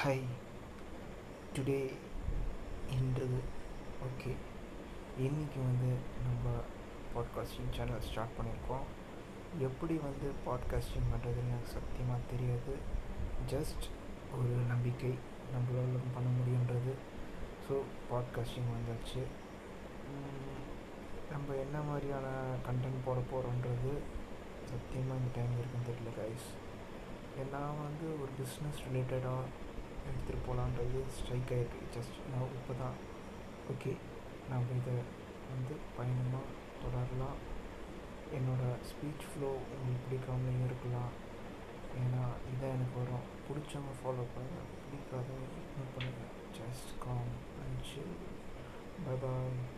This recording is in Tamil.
ஹை டுடே என்றது. ஓகே இன்றைக்கி வந்து நம்ம பாட்காஸ்டிங் சேனல் ஸ்டார்ட் பண்ணியிருக்கோம் எப்படி வந்து பாட்காஸ்டிங் பண்ணுறதுன்னு எனக்கு சத்தியமாக தெரியாது. ஜஸ்ட் ஒரு நம்பிக்கை. நம்மளால் பண்ண முடியுன்றது. ஸோ பாட்காஸ்டிங் வந்தாச்சு. நம்ம என்ன மாதிரியான கண்டென்ட் போட போகிறோன்றது சத்தியமாக இந்த டைம் இருக்குன்னு தெரியல கைஸ் ஏன்னா வந்து ஒரு பிஸ்னஸ் ரிலேட்டடாக எடுத்துகிட்டு போகலான்றது ஸ்ட்ரைக் ஆகிருக்கு ஜஸ்ட் நான் இப்போ தான் ஓகே நான் இதை வந்து பயணமாக தொடரலாம். என்னோடய ஸ்பீச் ஃப்ளோ உங்களுக்கு பிடிக்காமலையும் இருக்கலாம். ஏன்னா இதான் எனக்கு வரும். பிடிச்சவங்க ஃபாலோ பண்ணுங்கள் பிடிக்காதவங்க இக்னோர் பண்ணுங்கள் just calm and bye bye